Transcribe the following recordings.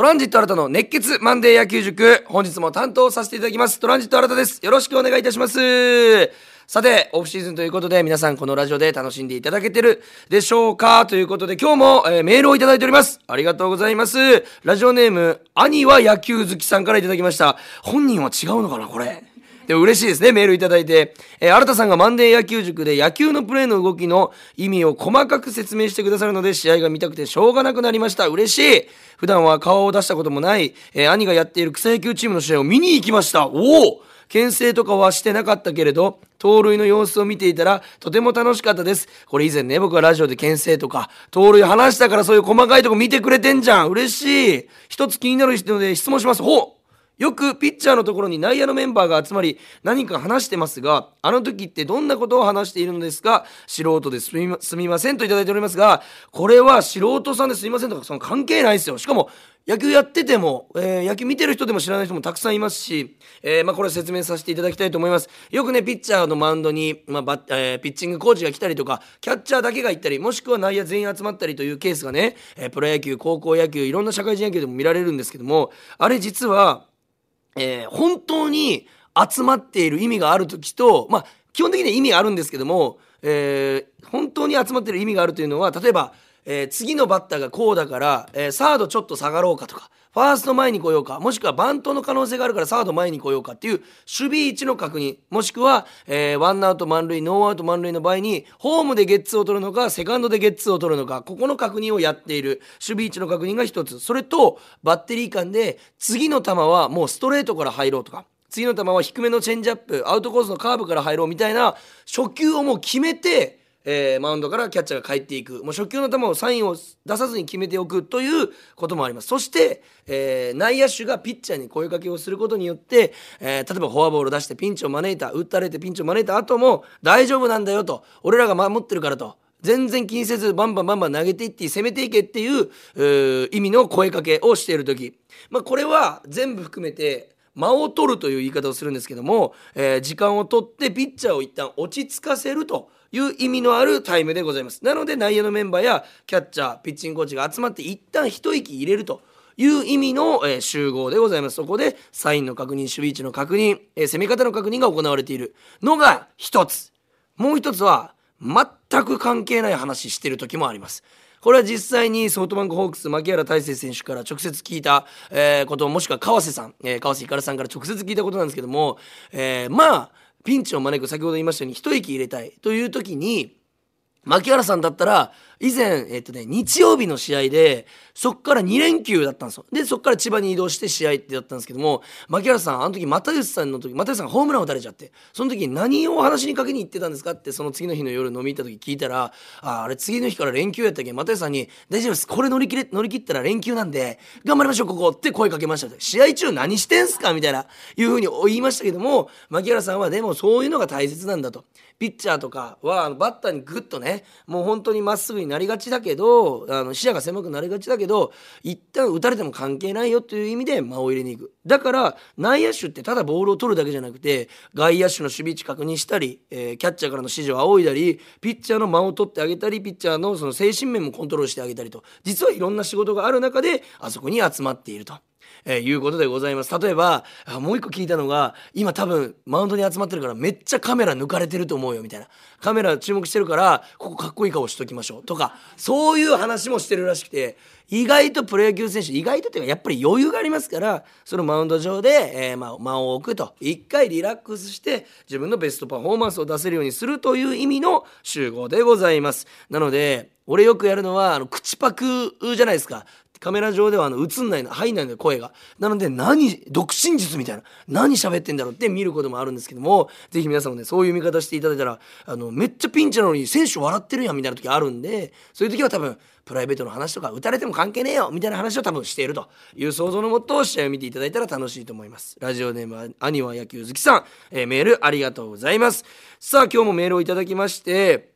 トランジット新たの熱血マンデー野球塾本日も担当させていただきます。トランジット新たです。よろしくお願いいたします。さてオフシーズンということで皆さんこのラジオで楽しんでいただけてるでしょうか？ということで今日も、えーメールをいただいております。ありがとうございます。ラジオネーム兄は野球好きさんからいただきました。本人は違うのかなこれ。でも嬉しいですね、メールいただいて。えー、新田さんがマンデー野球塾で野球のプレーの動きの意味を細かく説明してくださるので、試合が見たくてしょうがなくなりました。嬉しい普段は顔を出したこともない、えー兄がやっている草野球チームの試合を見に行きました。おお牽制とかはしてなかったけれど、盗塁の様子を見ていたら、とても楽しかったです。これ以前ね、僕はラジオで牽制とか、盗塁話したからそういう細かいとこ見てくれてんじゃん。嬉しい。一つ気になるので質問します。ほうよくピッチャーのところに内野のメンバーが集まり何か話してますがあの時ってどんなことを話しているのですか？素人ですみますみませんといただいておりますがこれは素人さんです。みませんとかその関係ないですよ。しかも野球やってても、えー野球見てる人でも知らない人もたくさんいますし、えーまあ、これ説明させていただきたいと思います。よくねピッチャーのマウンドに、まあバえーピッチングコーチが来たりとかキャッチャーだけが行ったりもしくは内野全員集まったりというケースがね、えプロ野球高校野球いろんな社会人野球でも見られるんですけどもあれ実はえー本当に集まっている意味がある時とまあ基本的には意味があるんですけども、えー本当に集まっている意味があるというのは例えば、えー次のバッターがこうだから、えーサードちょっと下がろうかとかファースト前に来ようか。もしくはバントの可能性があるからサード前に来ようかっていう守備位置の確認。もしくは、えーワンアウト満塁ノーアウト満塁の場合にホームでゲッツーを取るのかセカンドでゲッツーを取るのかここの確認をやっている。守備位置の確認が一つ。それとバッテリー間で次の球はもうストレートから入ろうとか。次の球は低めのチェンジアップアウトコースのカーブから入ろうみたいな初球をもう決めてえーマウンドからキャッチャーが帰っていく。もう初球の球をサインを出さずに決めておくということもあります。そして、えー内野手がピッチャーに声かけをすることによって、えー例えばフォアボール出してピンチを招いた打たれてピンチを招いた後も大丈夫なんだよと俺らが守ってるからと全然気にせずバンバンバンバン投げていって攻めていけっていう意味の声かけをしている時、まあ、これは全部含めて間を取るという言い方をするんですけども、えー時間を取ってピッチャーを一旦落ち着かせるという意味のあるタイムでございます。なので内野のメンバーやキャッチャーピッチングコーチが集まって一旦一息入れるという意味の、え集合でございます。そこでサインの確認守備位置の確認、え攻め方の確認が行われているのが一つ。もう一つは全く関係ない話してる時もあります。これは実際にソフトバンクホークス牧原大成選手から直接聞いた、えーこともしくは川瀬さん、えー川瀬ひかるさんから直接聞いたことなんですけども、えーまあピンチを招く先ほど言いましたように一息入れたいという時に牧原さんだったら以前、えっとね、日曜日の試合でそっから2連休だったんですよ。でそっから千葉に移動して試合ってやったんですけども牧原さんあの時又吉さんの時又吉さんがホームラン打たれちゃってその時に何を話にかけに行ってたんですかってその次の日の夜飲み行った時聞いたらああれ次の日から連休やったけ？又吉さんに「大丈夫です。これ乗り切れ乗り切ったら連休なんで頑張りましょうここ」って声かけました試合中何してんすか？みたいないうふうに言いましたけども牧原さんはでもそういうのが大切なんだと。ピッチャーとかはあのバッターにグッとねもう本当にまっすぐになりがちだけどあの視野が狭くなりがちだけど一旦打たれても関係ないよという意味で間を入れに行くだから内野手ってただボールを取るだけじゃなくて外野手の守備位置確認したり、えーキャッチャーからの指示を仰いだりピッチャーの間を取ってあげたりピッチャーのその精神面もコントロールしてあげたりと実はいろんな仕事がある中であそこに集まっていると。えーいうことでございます。例えばもう一個聞いたのが今多分マウンドに集まってるからめっちゃカメラ抜かれてると思うよみたいな。カメラ注目してるからここかっこいい顔しときましょうとかそういう話もしてるらしくて意外とプロ野球選手意外とっていうかやっぱり余裕がありますからそのマウンド上で、えーまあ、間を置くと。一回リラックスして自分のベストパフォーマンスを出せるようにするという意味の集合でございます。なので俺よくやるのはあの口パクじゃないですか。カメラ上ではあの映んないの入んないの声が。なので何独身術みたいな。何喋ってんだろうって見ることもあるんですけどもぜひ皆さんもねそういう見方していただいたらあのめっちゃピンチなのに選手笑ってるやんみたいな時あるんでそういう時は多分プライベートの話とか打たれても関係ねえよみたいな話を多分していると。いう想像のもと試合を見ていただいたら楽しいと思います。ラジオネームは兄は野球好きさん、えーメールありがとうございます。さあ今日もメールをいただきまして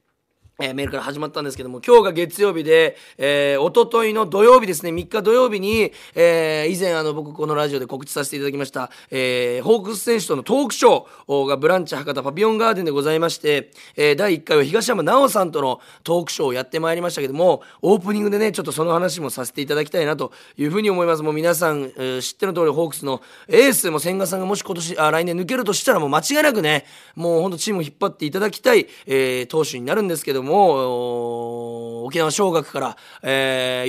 えー、メールから始まったんですけども、今日が月曜日で、えー、おとといの土曜日ですね、3日土曜日に、えー、以前あの、僕このラジオで告知させていただきました、えー、ホークス選手とのトークショーがブランチ博多パピオンガーデンでございまして、えー、第1回は東山奈緒さんとのトークショーをやってまいりましたけども、オープニングでね、ちょっとその話もさせていただきたいなというふうに思います。もう皆さん、えー、知っての通りホークスのエースも千賀さんがもし今年、あ、来年抜けるとしたらもう間違いなくね、もうほんとチームを引っ張っていただきたい、えー、投手になるんですけども、も、沖縄尚学から、え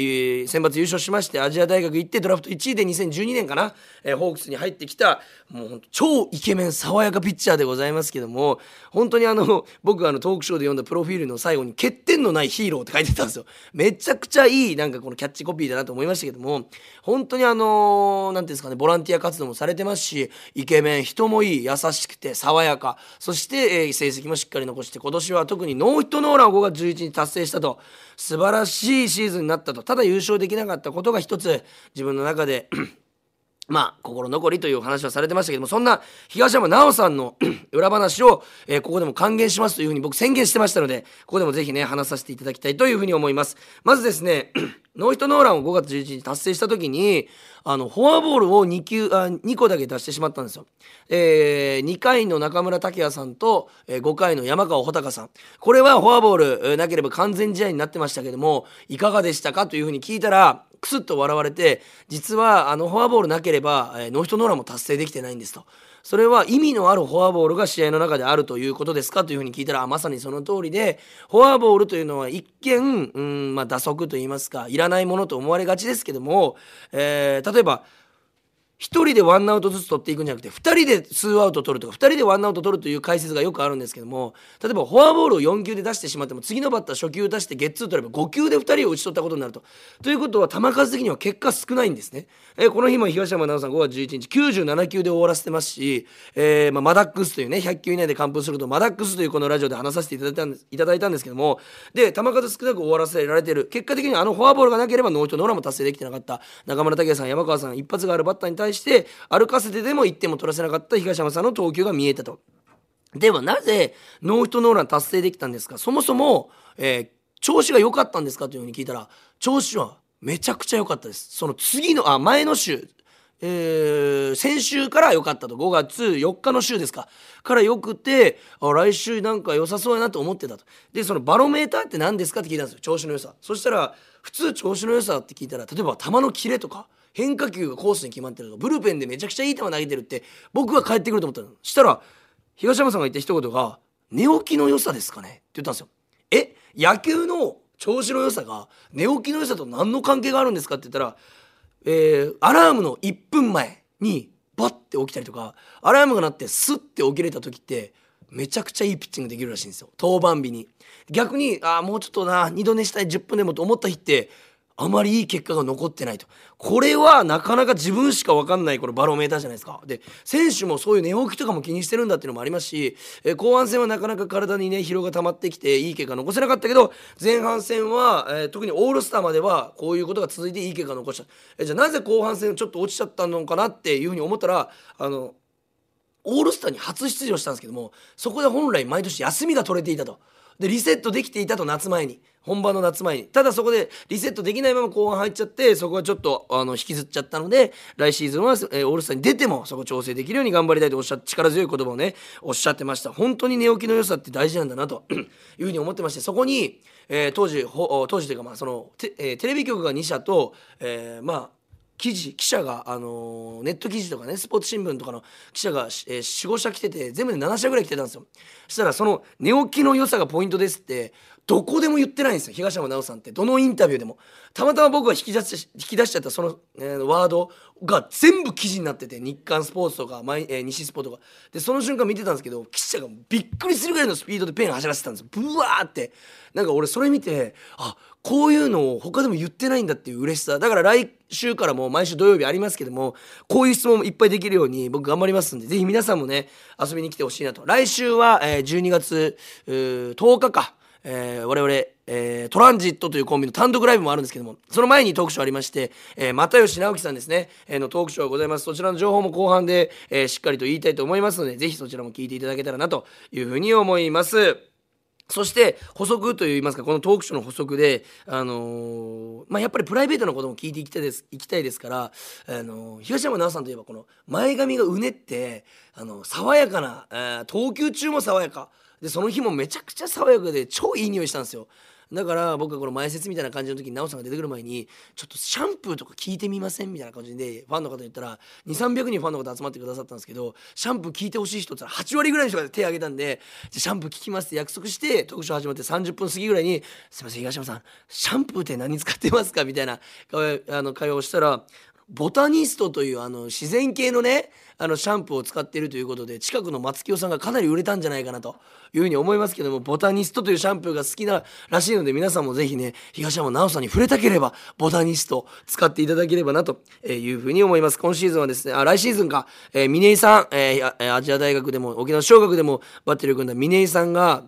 ー、選抜優勝しましてアジア大学行ってドラフト1位で2012年かな、えー、ホークスに入ってきたもう超イケメン爽やかピッチャーでございますけども本当にあの僕があのトークショーで読んだプロフィールの最後に「欠点のないヒーロー」って書いてたんですよ。めちゃくちゃいいなんかこのキャッチコピーだなと思いましたけども本当にあの何ていうんですかねボランティア活動もされてますしイケメン人もいい優しくて爽やかそして、えー、成績もしっかり残して今年は特にノーヒットノーランを5月11日達成したと。素晴らしいシーズンになったと。ただ優勝できなかったことが一つ自分の中でまあ、心残りという話はされてましたけども、そんな東山奈緒さんの 裏話を、えー、ここでも還元しますというふうに僕宣言してましたので、ここでもぜひね、話させていただきたいというふうに思います。まずですね、ノーヒットノーランを5月11日達成した時に、あの、フォアボールを2球、あ、2個だけ出してしまったんですよ。えー、2回の中村拓也さんと、えー、5回の山川穂高さん。これはフォアボール、えー、なければ完全試合になってましたけども、いかがでしたかというふうに聞いたら、クスッと笑われて実はあのフォアボールなければ、えー、ノーヒットノーランも達成できてないんですと。それは意味のあるフォアボールが試合の中であるということですかというふうに聞いたらまさにその通りでフォアボールというのは一見うん、まあ、打足といいますかいらないものと思われがちですけども、えー、例えば1人でワンアウトずつ取っていくんじゃなくて2人でツーアウト取るとか2人でワンアウト取るという解説がよくあるんですけども例えばフォアボールを4球で出してしまっても次のバッター初球出してゲッツー取れば5球で2人を打ち取ったことになると。ということは球数的には結果少ないんですね。えー、この日も東山奈緒さん5月11日97球で終わらせてますし、えーまあ、マダックスというね100球以内で完封するとマダックスというこのラジオで話させていただいたんですいただいたんですけどもで球数少なく終わらせられてる結果的にあのフォアボールがなければノーヒットノーランも達成できてなかった中村拓也さん山川さん一発があるバッターに対して歩かせてでも1点も取らせなかった東山さんの投球が見えたと。ではなぜノーヒットノーラン達成できたんですか？そもそも、えー、調子が良かったんですか？というふうに聞いたら調子はめちゃくちゃ良かったです。その次のあ前の週えー、先週から良かったと。5月4日の週ですか。から良くてあ来週なんか良さそうやなと思ってたと。でそのバロメーターって何ですか？って聞いたんですよ。調子の良さ。そしたら普通調子の良さって聞いたら例えば球のキレとか変化球がコースに決まってるとブルペンでめちゃくちゃいい球投げてるって僕は帰ってくると思ったの。したら東山さんが言った一言が「寝起きの良さですかね?」って言ったんですよ。え？野球の調子の良さが寝起きの良さと何の関係があるんですかって言ったら、えー、アラームの1分前にバッて起きたりとかアラームが鳴ってスッて起きれた時ってめちゃくちゃいいピッチングできるらしいんですよ。登板日に。逆にああもうちょっとな二度寝したい10分でもと思った日ってあまりいい結果が残ってないと。これはなかなか自分しか分かんないこのバロメーターじゃないですか。で選手もそういう寝起きとかも気にしてるんだっていうのもありますし、え後半戦はなかなか体にね疲労が溜まってきていい結果残せなかったけど前半戦は、えー、特にオールスターまではこういうことが続いていい結果残した、えじゃあなぜ後半戦ちょっと落ちちゃったのかなっていうふうに思ったらあのオールスターに初出場したんですけどもそこで本来毎年休みが取れていたと。でリセットできていたと夏前に。本番の夏前に。ただそこでリセットできないまま後半入っちゃってそこはちょっとあの引きずっちゃったので来シーズンは、えー、オールスターに出てもそこ調整できるように頑張りたいとおっしゃって力強い言葉をねおっしゃってました。本当に寝起きの良さって大事なんだなと いうふうに思ってましてそこに、えー、当時当時というかまあそのテ,、えー、テレビ局が2社と、えー、まあ記事記者が、あのー、ネット記事とかねスポーツ新聞とかの記者が、えー、45社来てて全部で7社ぐらい来てたんですよ。そしたらその寝起きの良さがポイントですってどこでも言ってないんですよ。東山奈緒さんってどのインタビューでも。たまたま僕が引き出し引き出しちゃったその、えー、ワードが全部記事になってて日刊スポーツとか、マイえー、西スポとか。でその瞬間見てたんですけど記者がびっくりするぐらいのスピードでペン走らせてたんですよ。ブワーって。なんか俺それ見てあこういうのを他でも言ってないんだっていう嬉しさ。だから来週からも毎週土曜日ありますけどもこういう質問もいっぱいできるように僕頑張りますんでぜひ皆さんもね遊びに来てほしいなと。来週は、えー、12月10日か。えー、我々、えー、トランジットというコンビの単独ライブもあるんですけども、その前にトークショーありまして、えー、又吉直樹さんですね、えー、のトークショーがございます。そちらの情報も後半で、えー、しっかりと言いたいと思いますので、ぜひそちらも聞いていただけたらなというふうに思います。そして補足といいますかこのトークショーの補足で、あのー、まあ、やっぱりプライベートのことも聞いていきたいですいきたいですから、あのー、東山奈緒さんといえばこの前髪がうねって、あの爽やかな、えー、投球中も爽やかでその日もめちゃくちゃ爽やかで超いい匂いしたんですよ。だから僕がこの前説みたいな感じの時に奈緒さんが出てくる前にちょっとシャンプーとか聞いてみませんみたいな感じでファンの方に言ったら2300人ファンの方集まってくださったんですけどシャンプー聞いてほしい人って8割ぐらいの人が手挙げたんでじゃシャンプー聞きますって約束して特徴始まって30分過ぎぐらいに「すいません東山さんシャンプーって何使ってますか?」みたいな会話をしたらボタニストというあの自然系のねあのシャンプーを使っているということで近くの松清さんがかなり売れたんじゃないかなというふうに思いますけどもボタニストというシャンプーが好きならしいので皆さんもぜひね東山奈緒さんに触れたければボタニスト使っていただければなというふうに思います。今シーズンはですねあ来シーズンか、えー、峰井さん、えー、アジア大学でも沖縄小学でもバッテリーを組んだ峰井さんが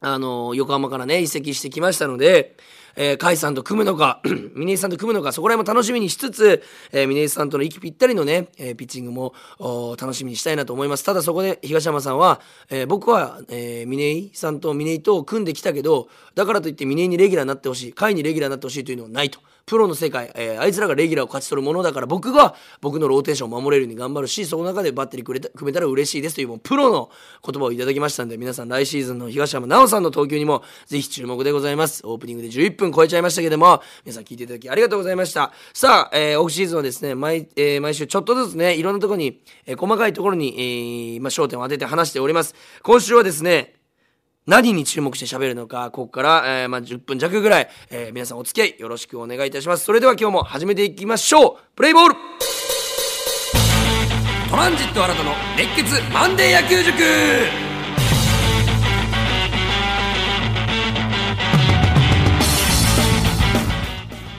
あの横浜からね移籍してきましたのでえー、甲斐さんと組むのか、嶺井さんと組むのか、そこら辺も楽しみにしつつ、えー、嶺井さんとの息ぴったりのね、えー、ピッチングも楽しみにしたいなと思います。ただそこで東浜さんは、えー、僕は、えー、嶺井さんと嶺井と組んできたけど、だからといって嶺井にレギュラーになってほしい、甲斐にレギュラーになってほしいというのはないと。プロの世界、えー、あいつらがレギュラーを勝ち取るものだから僕が僕のローテーションを守れるように頑張るしその中でバッテリーくれた組めたら嬉しいですというもうプロの言葉をいただきましたんで皆さん来シーズンの東山奈緒さんの投球にもぜひ注目でございます。オープニングで11分超えちゃいましたけども皆さん聞いていただきありがとうございました。さあ、えー、オフシーズンはですね毎,、えー、毎週ちょっとずつねいろんなところに、えー、細かいところに、えーまあ、焦点を当てて話しております。今週はですね何に注目して喋るのか、ここから、えー、まあ、10分弱ぐらい、えー、皆さんお付き合いよろしくお願いいたします。それでは今日も始めていきましょう。プレイボール。トランジット新たの熱血マンデー野球塾。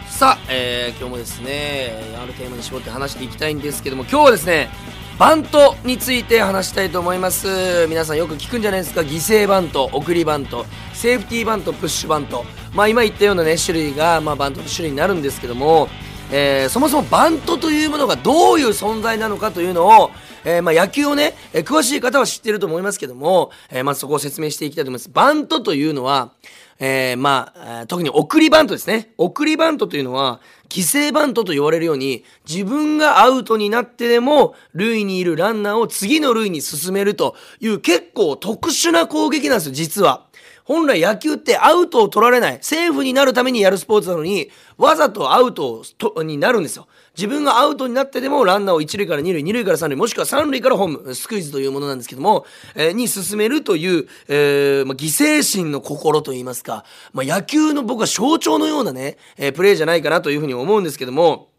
さあ、えー、今日もですね、あるテーマに絞って話していきたいんですけども、今日はですね、バントについて話したいと思います。皆さんよく聞くんじゃないですか。犠牲バント送りバントセーフティーバントプッシュバント。まあ今言ったようなね種類が、まあ、バントの種類になるんですけども、えー、そもそもバントというものがどういう存在なのかというのをえー、まあ野球をね、えー、詳しい方は知ってると思いますけども、えー、まずそこを説明していきたいと思います。バントというのは、えー、まあ、特に送りバントですね。送りバントというのは、犠牲バントと言われるように、自分がアウトになってでも、塁にいるランナーを次の塁に進めるという結構特殊な攻撃なんですよ、実は。本来野球ってアウトを取られない、セーフになるためにやるスポーツなのに、わざとアウトになるんですよ。自分がアウトになってでもランナーを1塁から2塁、2塁から3塁、もしくは3塁からホーム、スクイズというものなんですけども、えー、に進めるという、えー、まあ、犠牲心の心といいますか、まあ、野球の僕は象徴のようなね、えー、プレーじゃないかなというふうに思うんですけども、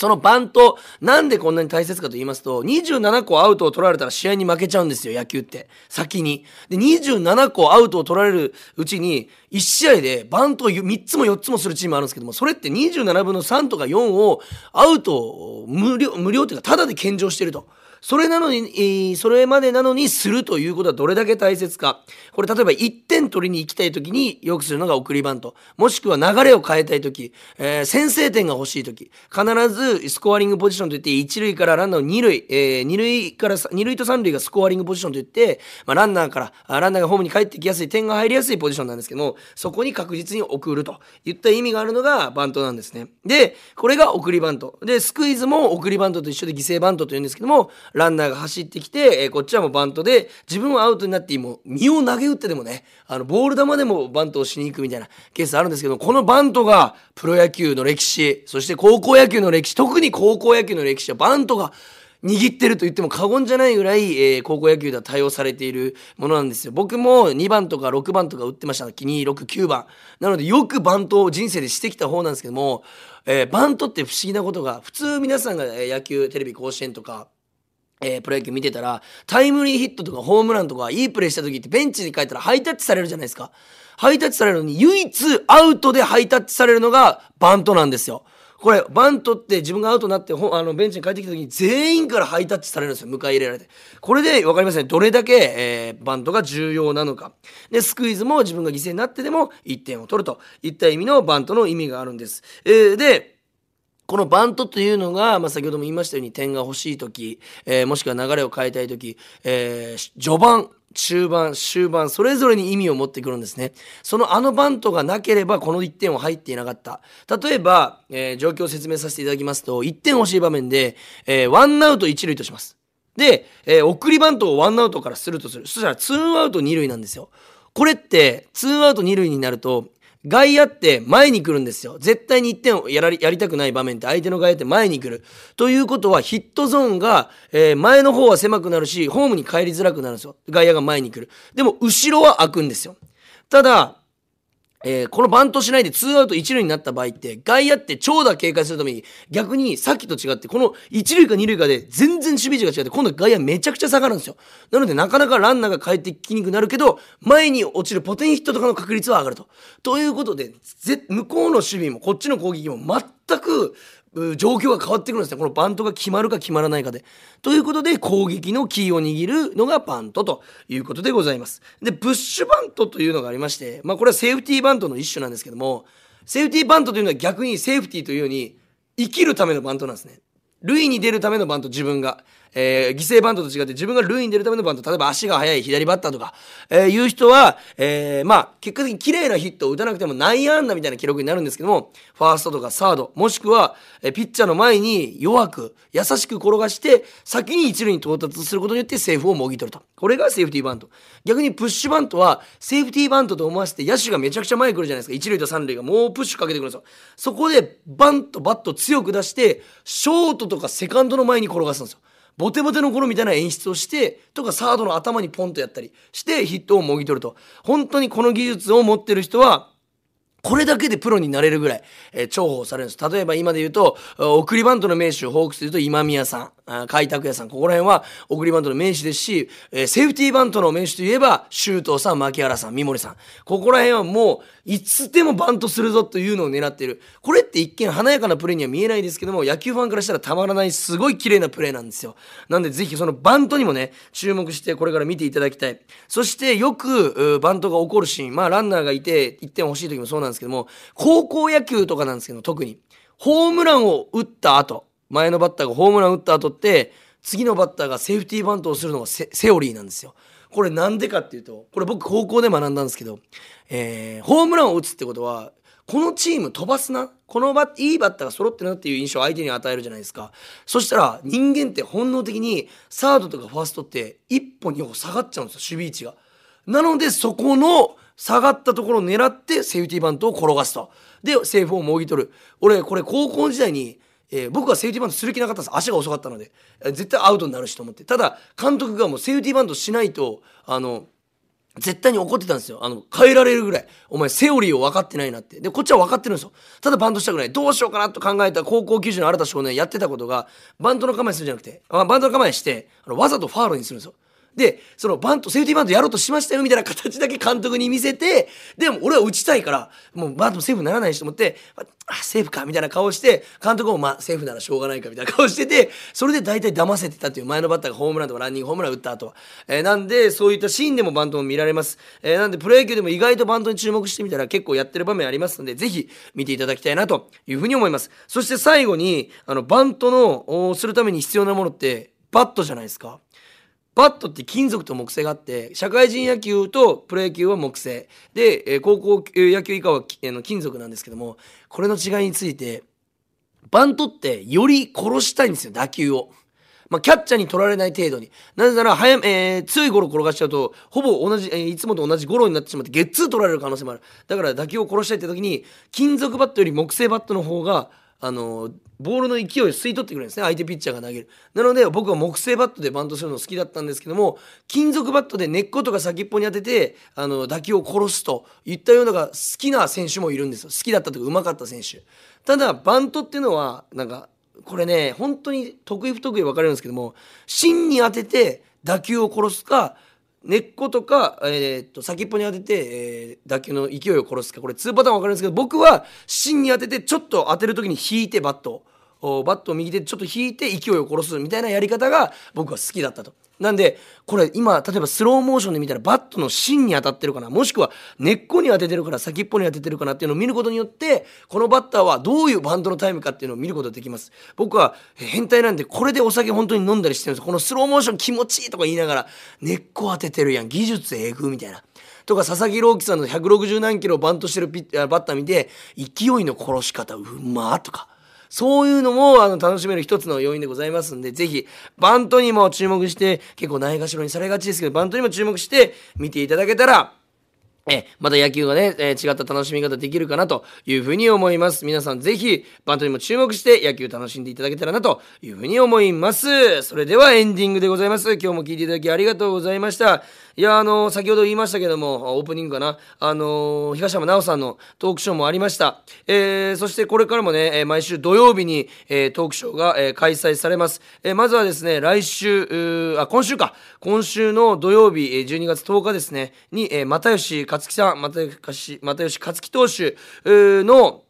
そのバント、なんでこんなに大切かと言いますと、27個アウトを取られたら試合に負けちゃうんですよ、野球って。先に。で、27個アウトを取られるうちに、1試合でバントを3つも4つもするチームあるんですけども、それって27分の3とか4をアウト無料、無料というか、ただで献上してると。それなのに、それまでなのにするということはどれだけ大切か。これ例えば1点取りに行きたい時によくするのが送りバント。もしくは流れを変えたい時、えー、先制点が欲しい時、必ずスコアリングポジションといって1塁からランナーを2塁、えー、2塁から、2塁と3塁がスコアリングポジションといって、まあ、ランナーから、ランナーがホームに帰ってきやすい、点が入りやすいポジションなんですけども、そこに確実に送るといった意味があるのがバントなんですね。で、これが送りバント。で、スクイズも送りバントと一緒で犠牲バントというんですけども、ランナーが走ってきて、えー、こっちはもうバントで、自分はアウトになっても、身を投げ打ってでもね、あの、ボール球でもバントをしに行くみたいなケースあるんですけど、このバントが、プロ野球の歴史、そして高校野球の歴史、特に高校野球の歴史はバントが、握ってると言っても過言じゃないぐらい、えー、高校野球では対応されているものなんですよ。僕も2番とか6番とか打ってました。2、6、9番。なのでよくバントを人生でしてきた方なんですけども、えー、バントって不思議なことが、普通皆さんが野球、テレビ甲子園とか、えー、プロ野球見てたら、タイムリーヒットとかホームランとかいいプレーした時ってベンチに帰ったらハイタッチされるじゃないですか。ハイタッチされるのに唯一アウトでハイタッチされるのがバントなんですよ。これ、バントって自分がアウトになって、あの、ベンチに帰ってきた時に全員からハイタッチされるんですよ。迎え入れられて。これで分かりますね。どれだけ、えー、バントが重要なのか。で、スクイズも自分が犠牲になってでも1点を取るといった意味のバントの意味があるんです。えー、で、このバントというのが、まあ、先ほども言いましたように点が欲しい時、えー、もしくは流れを変えたい時、えー、序盤中盤終盤それぞれに意味を持ってくるんですね。そのあのバントがなければこの1点は入っていなかった。例えば、えー、状況を説明させていただきますと1点欲しい場面で、えー、ワンアウト1塁とします。で、えー、送りバントをワンアウトからするとする。そしたらツーアウト2塁なんですよ。これってツーアウト2塁になると外野って前に来るんですよ。絶対に1点をやらやりたくない場面って相手の外野って前に来る。ということはヒットゾーンが、えー、前の方は狭くなるし、ホームに帰りづらくなるんですよ。外野が前に来る。でも後ろは開くんですよ。ただ、えー、このバントしないで2アウト1塁になった場合って外野って長打警戒するために逆にさっきと違ってこの1塁か2塁かで全然守備位置が違って今度外野めちゃくちゃ下がるんですよ。なのでなかなかランナーが帰ってきにくくなるけど前に落ちるポテンヒットとかの確率は上がると。ということで向こうの守備もこっちの攻撃も全く状況が変わってくるんですねこのバントが決まるか決まらないかで。ということで攻撃のキーを握るのがバントということでございます。でブッシュバントというのがありましてまあこれはセーフティーバントの一種なんですけどもセーフティーバントというのは逆にセーフティーというように生きるためのバントなんですね。塁に出るためのバント自分が。えー、犠牲バントと違って自分が塁に出るためのバント、例えば足が速い左バッターとか、えー、いう人は、えー、まあ、結果的に綺麗なヒットを打たなくても内野安打みたいな記録になるんですけども、ファーストとかサード、もしくは、えー、ピッチャーの前に弱く、優しく転がして、先に一塁に到達することによってセーフをもぎ取ると。これがセーフティーバント。逆にプッシュバントは、セーフティーバントと思わせて、野手がめちゃくちゃ前に来るじゃないですか。一塁と三塁がもうプッシュかけてくるんですよ。そこで、バンとバット強く出して、ショートとかセカンドの前に転がすんですよ。ボテボテの頃みたいな演出をしてとかサードの頭にポンとやったりしてヒットをもぎ取ると本当にこの技術を持ってる人はこれだけでプロになれるぐらい、えー、重宝されるんです。例えば今で言うと、送りバントの名手、ホークスで言うと今宮さん、開拓屋さん、ここら辺は送りバントの名手ですし、えー、セーフティーバントの名手といえば、周東さん、牧原さん、三森さん。ここら辺はもう、いつでもバントするぞというのを狙っている。これって一見華やかなプレーには見えないですけども、野球ファンからしたらたまらない、すごい綺麗なプレーなんですよ。なんでぜひそのバントにもね、注目してこれから見ていただきたい。そしてよく、バントが起こるシーン、まあランナーがいて1点欲しい時もそうなんですけども、高校野球とかなんですけど、特に。ホームランを打った後、前のバッターがホームラン打った後って、次のバッターがセーフティーバントをするのがセオリーなんですよ。これなんでかっていうと、これ僕高校で学んだんですけど、えー、ホームランを打つってことは、このチーム飛ばすな？このバいいバッターが揃ってるなっていう印象を相手に与えるじゃないですか。そしたら人間って本能的にサードとかファーストって一歩二歩下がっちゃうんですよ、守備位置が。なのでそこの下がったところを狙ってセーフティーバントを転がすと。で、セーフをもぎ取る。俺、これ高校時代に、えー、僕はセーフティーバントする気なかったんです足が遅かったので、絶対アウトになるしと思ってただ監督がもうセーフティーバントしないとあの絶対に怒ってたんですよ。あの、変えられるぐらい。お前、セオリーを分かってないなって。で、こっちは分かってるんですよ。ただバントしたくない。どうしようかなと考えた高校球児の新田少年やってたことが、バントの構えするじゃなくて、あバントの構えして、あのわざとファールにするんですよ。で、そのバント、セーフティーバントやろうとしましたよみたいな形だけ監督に見せて、でも俺は打ちたいから、もうバントもセーフにならないしと思って、あ、セーフかみたいな顔して、監督もまあセーフならしょうがないかみたいな顔してて、それで大体騙せてたっていう前のバッターがホームランとかランニングホームラン打った後は。えー、なんで、そういったシーンでもバントも見られます。えー、なんで、プロ野球でも意外とバントに注目してみたら結構やってる場面ありますので、ぜひ見ていただきたいなというふうに思います。そして最後に、あの、バントの、するために必要なものって、バットじゃないですか。バットって金属と木製があって社会人野球とプロ野球は木製で、えー、高校野球以下は、えー、金属なんですけどもこれの違いについてバントってより殺したいんですよ打球を。まあ、キャッチャーに取られない程度に。なぜなら、早えー、強いゴロ転がしちゃうと、ほぼ同じ、えー、いつもと同じゴロになってしまって、ゲッツー取られる可能性もある。だから打球を殺したいって時に、金属バットより木製バットの方が、あのボールの勢いを吸い取ってくれるんですね。相手ピッチャーが投げる。なので僕は木製バットでバントするの好きだったんですけども金属バットで根っことか先っぽに当ててあの打球を殺すといったようなが好きな選手もいるんですよ。好きだったというかうまかった選手。ただバントっていうのはなんかこれね本当に得意不得意分かれるんですけども芯に当てて打球を殺すか根っことか、えー、っと先っぽに当てて、えー、打球の勢いを殺すかこれ2パターン分かれるんですけど僕は芯に当ててちょっと当てる時に引いてバットおバットを右手でちょっと引いて勢いを殺すみたいなやり方が僕は好きだったと。なんでこれ今例えばスローモーションで見たらバットの芯に当たってるかな。もしくは根っこに当ててるから先っぽに当ててるかな。っていうのを見ることによってこのバッターはどういうバントのタイプかっていうのを見ることができます。僕は変態なんでこれでお酒本当に飲んだりしてるんです。このスローモーション気持ちいいとか言いながら根っこ当ててるやん。技術えぐみたいな。とか佐々木朗希さんの160何キロバントしてるピッバッター見て勢いの殺し方うまーとか。そういうのもあの楽しめる一つの要因でございますんで、ぜひバントにも注目して、結構ないがしろにされがちですけど、バントにも注目して見ていただけたら、え、また野球がね、え、違った楽しみ方できるかなというふうに思います。皆さんぜひ、バントにも注目して野球楽しんでいただけたらなというふうに思います。それではエンディングでございます。今日も聞いていただきありがとうございました。いや、あの、先ほど言いましたけども、オープニングかな、あの、東山奈緒さんのトークショーもありました。えー、そしてこれからもね、毎週土曜日に、え、トークショーが、え、開催されます。え、まずはですね、来週、あ、今週か、今週の土曜日、12月10日ですね、に、えー、又吉克樹さん、又吉、又吉克樹投手の、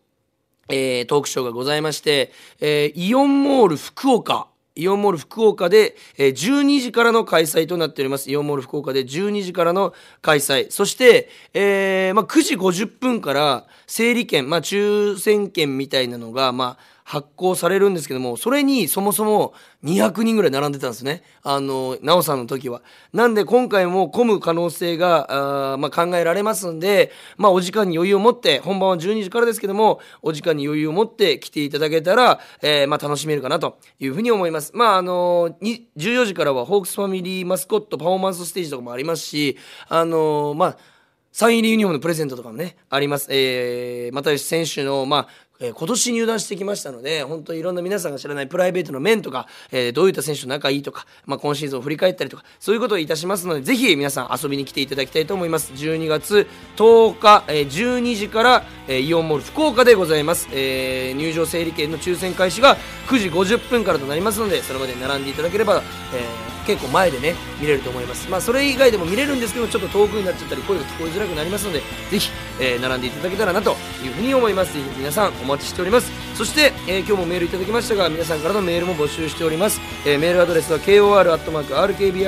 えー、トークショーがございまして、えー、イオンモール福岡イオンモール福岡で、えー、12時からの開催となっております。イオンモール福岡で12時からの開催。そして、えー、まあ、9時50分から整理券、まあ、抽選券みたいなのが、まあ、発行されるんですけども、それにそもそも200人ぐらい並んでたんですね。あの、なおさんの時は。なんで今回も混む可能性が、あまあ、考えられますんで、まあ、お時間に余裕を持って、本番は12時からですけども、お時間に余裕を持って来ていただけたら、えー、まあ、楽しめるかなというふうに思います。まあ、あの、14時からはホークスファミリーマスコットパフォーマンスステージとかもありますし、あの、まあ、サイン入りユニフォームのプレゼントとかもね、あります。えー、又吉選手の、まあ、えー、今年入団してきましたので、本当にいろんな皆さんが知らないプライベートの面とか、えー、どういった選手と仲いいとか、まあ、今シーズンを振り返ったりとか、そういうことをいたしますので、ぜひ皆さん遊びに来ていただきたいと思います。12月10日、えー、12時から、えー、イオンモール福岡でございます。えー、入場整理券の抽選開始が9時50分からとなりますので、それまで並んでいただければ、えー結構前でね見れると思います。まあそれ以外でも見れるんですけどちょっと遠くになっちゃったり声が聞こえづらくなりますのでぜひ、えー、並んでいただけたらなというふうに思います。ぜひ皆さんお待ちしております。そして、えー、今日もメールいただきましたが皆さんからのメールも募集しております、えー、メールアドレスは kor.rkbr.jp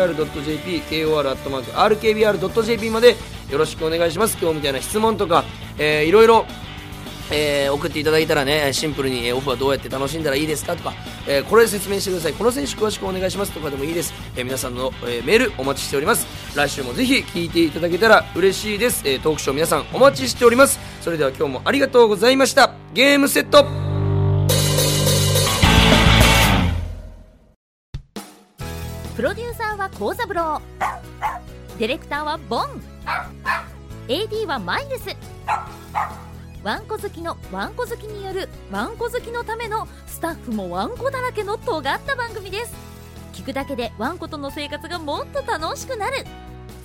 kor.rkbr.jp までよろしくお願いします。今日みたいな質問とか、えー、いろいろえー、送っていただいたらねシンプルに、オフはどうやって楽しんだらいいですかとか、えー、これ説明してください。この選手詳しくお願いしますとかでもいいです、え皆さんの、えメールお待ちしております。来週もぜひ聞いていただけたら嬉しいです、えトークショー皆さんお待ちしております。それでは今日もありがとうございました。ゲームセット。プロデューサーは幸三郎。ディレクターはボン。AD はマイルス。ワンコ好きのワンコ好きによるワンコ好きのためのスタッフもワンコだらけの尖った番組です。聞くだけでワンコとの生活がもっと楽しくなる。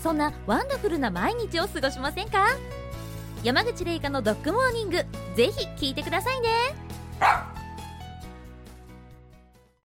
そんなワンダフルな毎日を過ごしませんか？山口玲香のドッグモーニングぜひ聞いてくださいね。